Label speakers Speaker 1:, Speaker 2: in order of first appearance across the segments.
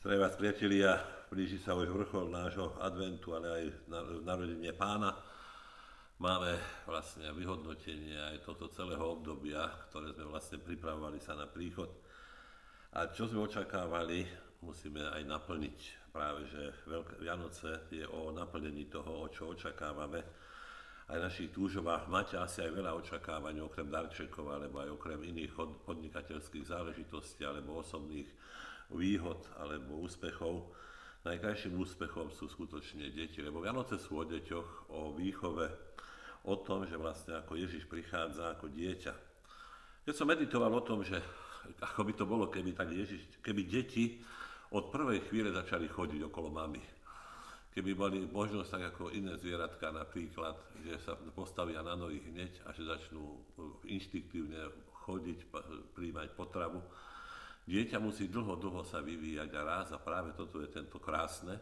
Speaker 1: Zdravím vás priatelia, blíži sa už vrchol nášho adventu, ale aj narodenie pána. Máme vlastne vyhodnotenie aj toto celého obdobia, ktoré sme vlastne pripravovali sa na príchod. A čo sme očakávali, musíme aj naplniť. Práve, že Vianoce je o naplnení toho, o čo očakávame. Aj našich túžobách máte asi aj veľa očakávaní, okrem darčekov, alebo aj okrem iných podnikateľských záležitostí, alebo osobných výhod alebo úspechov. Najkrajším úspechom sú skutočne deti, lebo Vianoce sú o deťoch, o výchove, o tom, že vlastne ako Ježiš prichádza ako dieťa. Keď som meditoval o tom, že ako by to bolo, keby, tak Ježiš, keby deti od prvej chvíle začali chodiť okolo mamy. Keby mali možnosť tak ako iné zvieratka napríklad, že sa postavia na nohy hneď a že začnú inštinktívne chodiť, príjmať potravu, Dieťa musí dlho, dlho sa vyvíjať a raz a práve toto je tento krásne,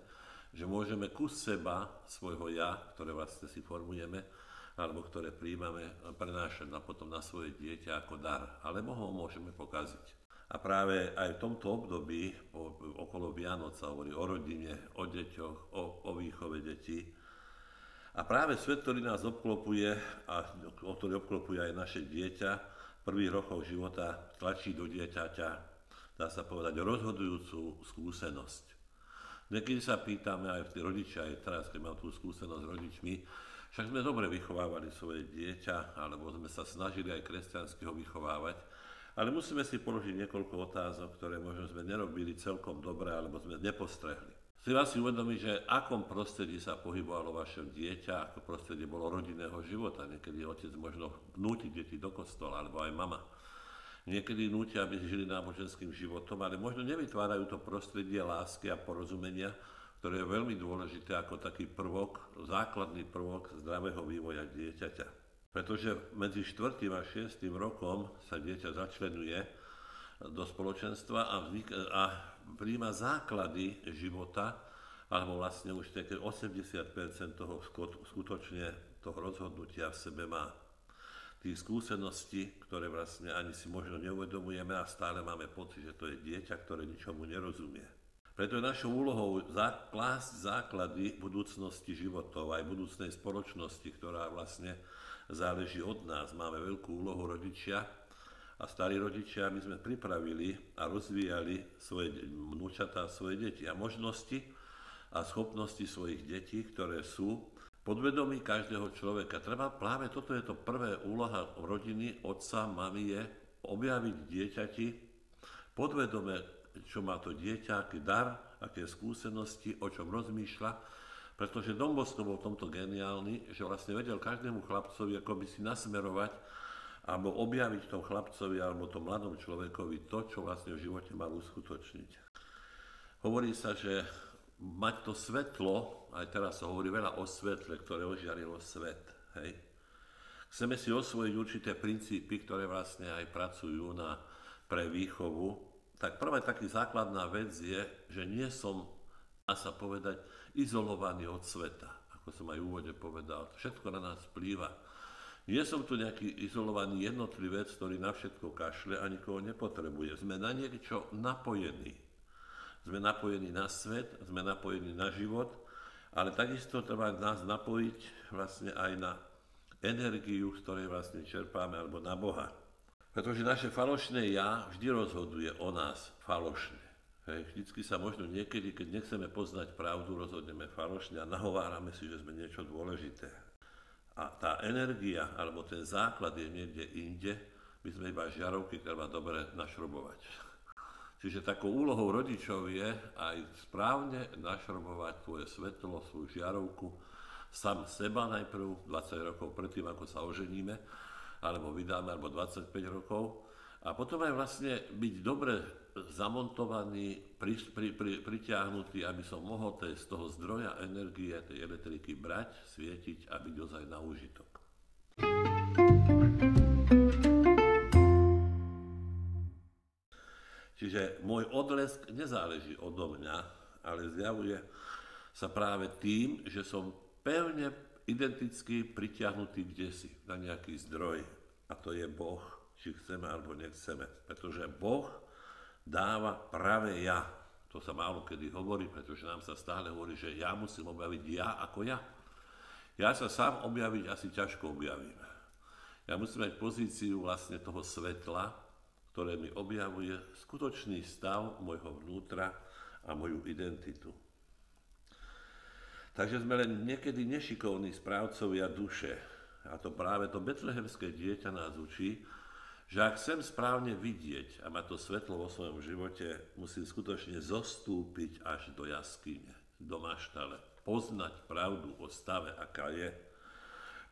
Speaker 1: že môžeme kus seba, svojho ja, ktoré vlastne si formujeme, alebo ktoré príjmame, prenášať na potom na svoje dieťa ako dar, alebo ho môžeme pokaziť. A práve aj v tomto období, okolo Vianoc sa hovorí o rodine, o deťoch, o, o výchove detí. A práve svet, ktorý nás obklopuje, a o ktorý obklopuje aj naše dieťa, prvých rokov života tlačí do dieťaťa dá sa povedať, rozhodujúcu skúsenosť. Niekedy sa pýtame aj tí rodičia, aj teraz, keď mám tú skúsenosť s rodičmi, však sme dobre vychovávali svoje dieťa, alebo sme sa snažili aj kresťansky ho vychovávať, ale musíme si položiť niekoľko otázok, ktoré možno sme nerobili celkom dobre, alebo sme nepostrehli. Vás si uvedomiť, že akom prostredí sa pohybovalo vaše dieťa, ako prostredie bolo rodinného života. Niekedy otec možno vnúti deti do kostola, alebo aj mama niekedy nútia, aby žili náboženským životom, ale možno nevytvárajú to prostredie lásky a porozumenia, ktoré je veľmi dôležité ako taký prvok, základný prvok zdravého vývoja dieťaťa. Pretože medzi 4. a 6. rokom sa dieťa začlenuje do spoločenstva a, vznik- a príjma základy života, alebo vlastne už 80% toho skutočne toho rozhodnutia v sebe má tých skúseností, ktoré vlastne ani si možno neuvedomujeme a stále máme pocit, že to je dieťa, ktoré ničomu nerozumie. Preto je našou úlohou klásť základy budúcnosti životov, aj budúcnej spoločnosti, ktorá vlastne záleží od nás. Máme veľkú úlohu rodičia a starí rodičia, my sme pripravili a rozvíjali svoje vnúčatá, svoje deti a možnosti a schopnosti svojich detí, ktoré sú podvedomí každého človeka. Treba práve toto je to prvé úloha rodiny, otca, mamy je objaviť dieťati podvedome, čo má to dieťa, aký dar, aké skúsenosti, o čom rozmýšľa, pretože Dombosko bol v tomto geniálny, že vlastne vedel každému chlapcovi ako by si nasmerovať alebo objaviť tom chlapcovi alebo tom mladom človekovi to, čo vlastne v živote mal uskutočniť. Hovorí sa, že mať to svetlo, aj teraz sa hovorí veľa o svetle, ktoré ožiarilo svet. Hej. Chceme si osvojiť určité princípy, ktoré vlastne aj pracujú na, pre výchovu. Tak prvá taký základná vec je, že nie som, dá sa povedať, izolovaný od sveta. Ako som aj v úvode povedal, všetko na nás vplýva. Nie som tu nejaký izolovaný jednotlivec, ktorý na všetko kašle a nikoho nepotrebuje. Sme na niečo napojení. Sme napojení na svet, sme napojení na život, ale takisto treba nás napojiť vlastne aj na energiu, z ktorej vlastne čerpáme, alebo na Boha. Pretože naše falošné ja vždy rozhoduje o nás falošne. Hej, vždycky sa možno niekedy, keď nechceme poznať pravdu, rozhodneme falošne a nahovárame si, že sme niečo dôležité. A tá energia, alebo ten základ je niekde inde, my sme iba žiarovky, treba dobre našrobovať. Čiže takou úlohou rodičov je aj správne našrobovať tvoje svetlo, svoju žiarovku, sám seba najprv, 20 rokov predtým, ako sa oženíme, alebo vydáme, alebo 25 rokov. A potom aj vlastne byť dobre zamontovaný, pri, pri, pri, pritiahnutý, aby som mohol tej, z toho zdroja energie, tej elektriky brať, svietiť a byť ozaj na úžitok. Čiže môj odlesk nezáleží odo mňa, ale zjavuje sa práve tým, že som pevne identicky pritiahnutý kde si, na nejaký zdroj. A to je Boh, či chceme alebo nechceme. Pretože Boh dáva práve ja. To sa málo kedy hovorí, pretože nám sa stále hovorí, že ja musím objaviť ja ako ja. Ja sa sám objaviť asi ťažko objavím. Ja musím mať pozíciu vlastne toho svetla, ktoré mi objavuje skutočný stav môjho vnútra a moju identitu. Takže sme len niekedy nešikovní správcovia duše. A to práve to betlehemské dieťa nás učí, že ak chcem správne vidieť a mať to svetlo vo svojom živote, musím skutočne zostúpiť až do jaskyne, do maštale, poznať pravdu o stave, aká je,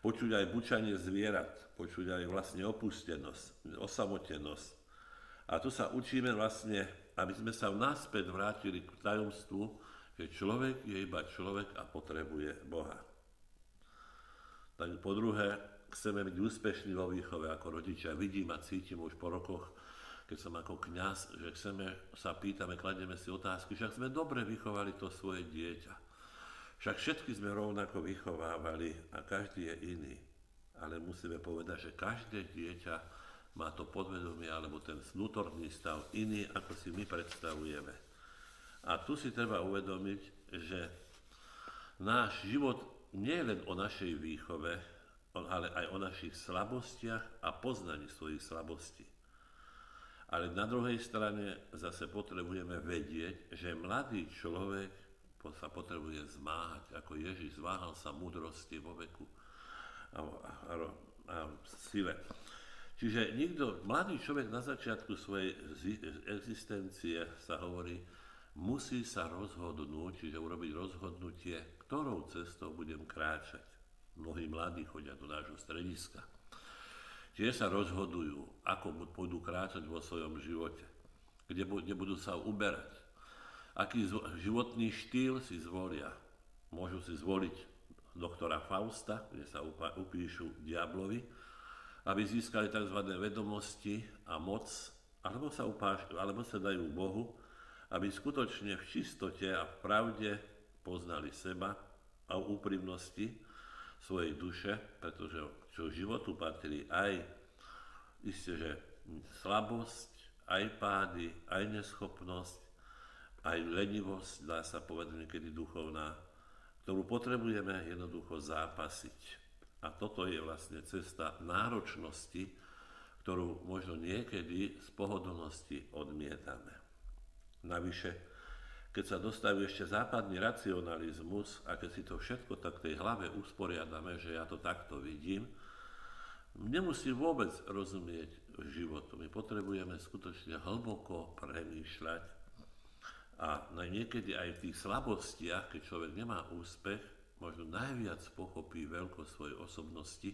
Speaker 1: počuť aj bučanie zvierat, počuť aj vlastne opustenosť, osamotenosť. A tu sa učíme vlastne, aby sme sa naspäť vrátili k tajomstvu, že človek je iba človek a potrebuje Boha. Tak po druhé, chceme byť úspešní vo výchove ako rodičia. Vidím a cítim už po rokoch, keď som ako kňaz, že chceme, sa pýtame, kladieme si otázky, však sme dobre vychovali to svoje dieťa. Však všetky sme rovnako vychovávali a každý je iný. Ale musíme povedať, že každé dieťa má to podvedomie alebo ten vnútorný stav iný, ako si my predstavujeme. A tu si treba uvedomiť, že náš život nie je len o našej výchove, ale aj o našich slabostiach a poznaní svojich slabostí. Ale na druhej strane zase potrebujeme vedieť, že mladý človek sa potrebuje zmáhať, ako Ježiš zváhal sa múdrosti vo veku a, a, a sile. Čiže nikto, mladý človek na začiatku svojej existencie sa hovorí, musí sa rozhodnúť, čiže urobiť rozhodnutie, ktorou cestou budem kráčať. Mnohí mladí chodia do nášho strediska. Čiže sa rozhodujú, ako pôjdu kráčať vo svojom živote, kde, kde budú sa uberať, aký životný štýl si zvolia. Môžu si zvoliť doktora Fausta, kde sa upíšu diablovi, aby získali tzv. vedomosti a moc, alebo sa, upáš, alebo sa dajú Bohu, aby skutočne v čistote a v pravde poznali seba a úprimnosti svojej duše, pretože čo životu patrí aj isté, že slabosť, aj pády, aj neschopnosť, aj lenivosť, dá sa povedať niekedy duchovná, ktorú potrebujeme jednoducho zápasiť. A toto je vlastne cesta náročnosti, ktorú možno niekedy z pohodlnosti odmietame. Navyše, keď sa dostaví ešte západný racionalizmus a keď si to všetko tak v tej hlave usporiadame, že ja to takto vidím, nemusí vôbec rozumieť životu. My potrebujeme skutočne hlboko premýšľať a niekedy aj v tých slabostiach, keď človek nemá úspech, možno najviac pochopí veľkosť svojej osobnosti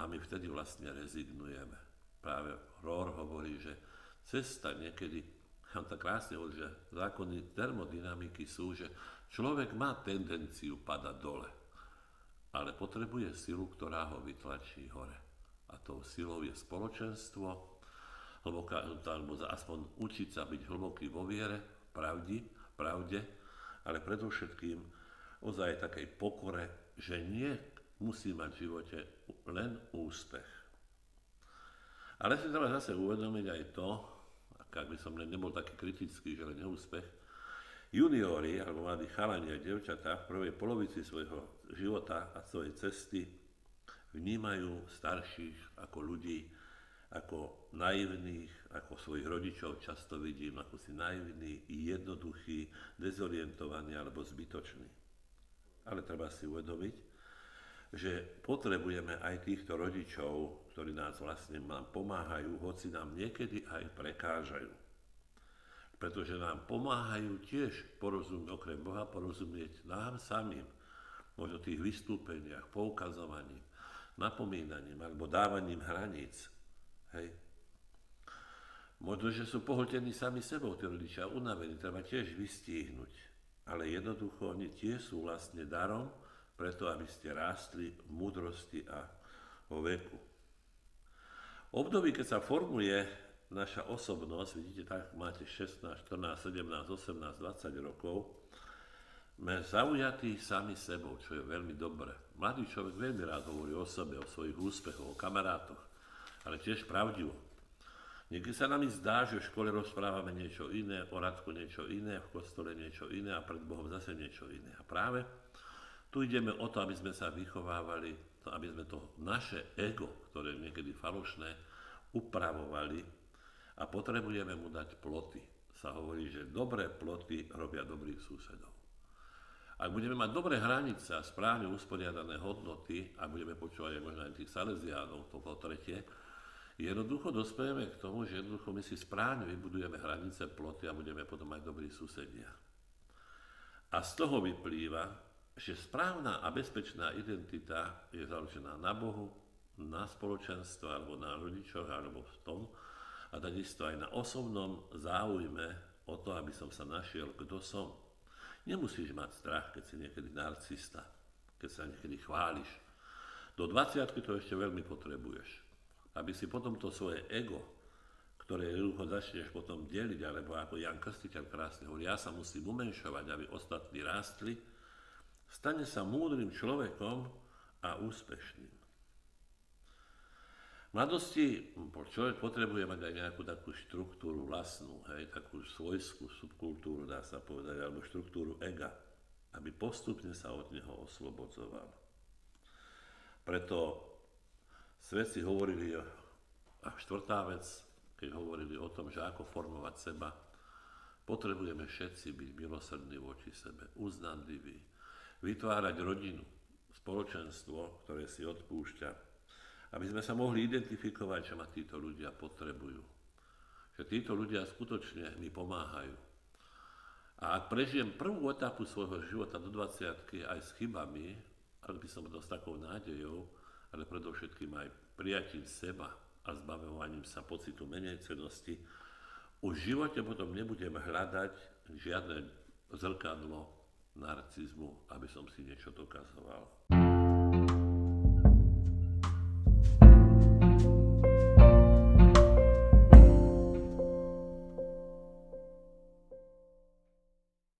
Speaker 1: a my vtedy vlastne rezignujeme. Práve Rohr hovorí, že cesta niekedy on tak krásne hovorí, že zákony termodynamiky sú, že človek má tendenciu padať dole, ale potrebuje silu, ktorá ho vytlačí hore. A tou silou je spoločenstvo, hlboká, alebo aspoň učiť sa byť hlboký vo viere, pravdi, pravde, ale predovšetkým ozaj takej pokore, že nie musí mať v živote len úspech. Ale si treba zase uvedomiť aj to, ak by som nebol taký kritický, že len neúspech, juniori alebo mladí chalani a devčatá v prvej polovici svojho života a svojej cesty vnímajú starších ako ľudí, ako naivných, ako svojich rodičov často vidím, ako si naivní, jednoduchí, dezorientovaní alebo zbytoční. Ale treba si uvedomiť, že potrebujeme aj týchto rodičov, ktorí nás vlastne nám pomáhajú, hoci nám niekedy aj prekážajú. Pretože nám pomáhajú tiež porozumieť, okrem Boha, porozumieť nám samým, možno tých vystúpeniach, poukazovaním, napomínaním alebo dávaním hraníc. Hej. Možno, že sú pohltení sami sebou, tí rodičia, unavení, treba tiež vystihnúť. Ale jednoducho oni tiež sú vlastne darom, preto aby ste rástli v múdrosti a vo veku. Období, keď sa formuje naša osobnosť, vidíte, tak máte 16, 14, 17, 18, 20 rokov, sme zaujatí sami sebou, čo je veľmi dobré. Mladý človek veľmi rád hovorí o sebe, o svojich úspechoch, o kamarátoch, ale tiež pravdivo. Niekedy sa nám zdá, že v škole rozprávame niečo iné, o Radku niečo iné, v kostole niečo iné a pred Bohom zase niečo iné. A práve tu ideme o to, aby sme sa vychovávali, aby sme to naše ego, ktoré je niekedy falošné, upravovali a potrebujeme mu dať ploty. Sa hovorí, že dobré ploty robia dobrých susedov. Ak budeme mať dobré hranice a správne usporiadané hodnoty, a budeme počúvať aj možno aj tých Salesiánov, to tretie, Jednoducho dospejeme k tomu, že jednoducho my si správne vybudujeme hranice, ploty a budeme potom mať dobrí susedia. A z toho vyplýva, že správna a bezpečná identita je založená na Bohu, na spoločenstve alebo na rodičoch alebo v tom a takisto aj na osobnom záujme o to, aby som sa našiel, kto som. Nemusíš mať strach, keď si niekedy narcista, keď sa niekedy chváliš. Do 20 to ešte veľmi potrebuješ aby si potom to svoje ego, ktoré jednoducho začneš potom deliť, alebo ako Jan Krstiteľ krásne hovorí, ja sa musím umenšovať, aby ostatní rástli, stane sa múdrym človekom a úspešným. V mladosti človek potrebuje mať aj nejakú takú štruktúru vlastnú, hej, takú svojskú subkultúru, dá sa povedať, alebo štruktúru ega, aby postupne sa od neho oslobodzoval. Preto Svedci hovorili, a štvrtá vec, keď hovorili o tom, že ako formovať seba, potrebujeme všetci byť milosrdní voči sebe, uznanliví, vytvárať rodinu, spoločenstvo, ktoré si odpúšťa, aby sme sa mohli identifikovať, že ma títo ľudia potrebujú. Že títo ľudia skutočne mi pomáhajú. A ak prežijem prvú etapu svojho života do 20 aj s chybami, ak by som to s takou nádejou, ale predovšetkým aj prijatím seba a zbavovaním sa pocitu menej cenosti, už v živote potom nebudem hľadať žiadne zrkadlo narcizmu, aby som si niečo dokazoval.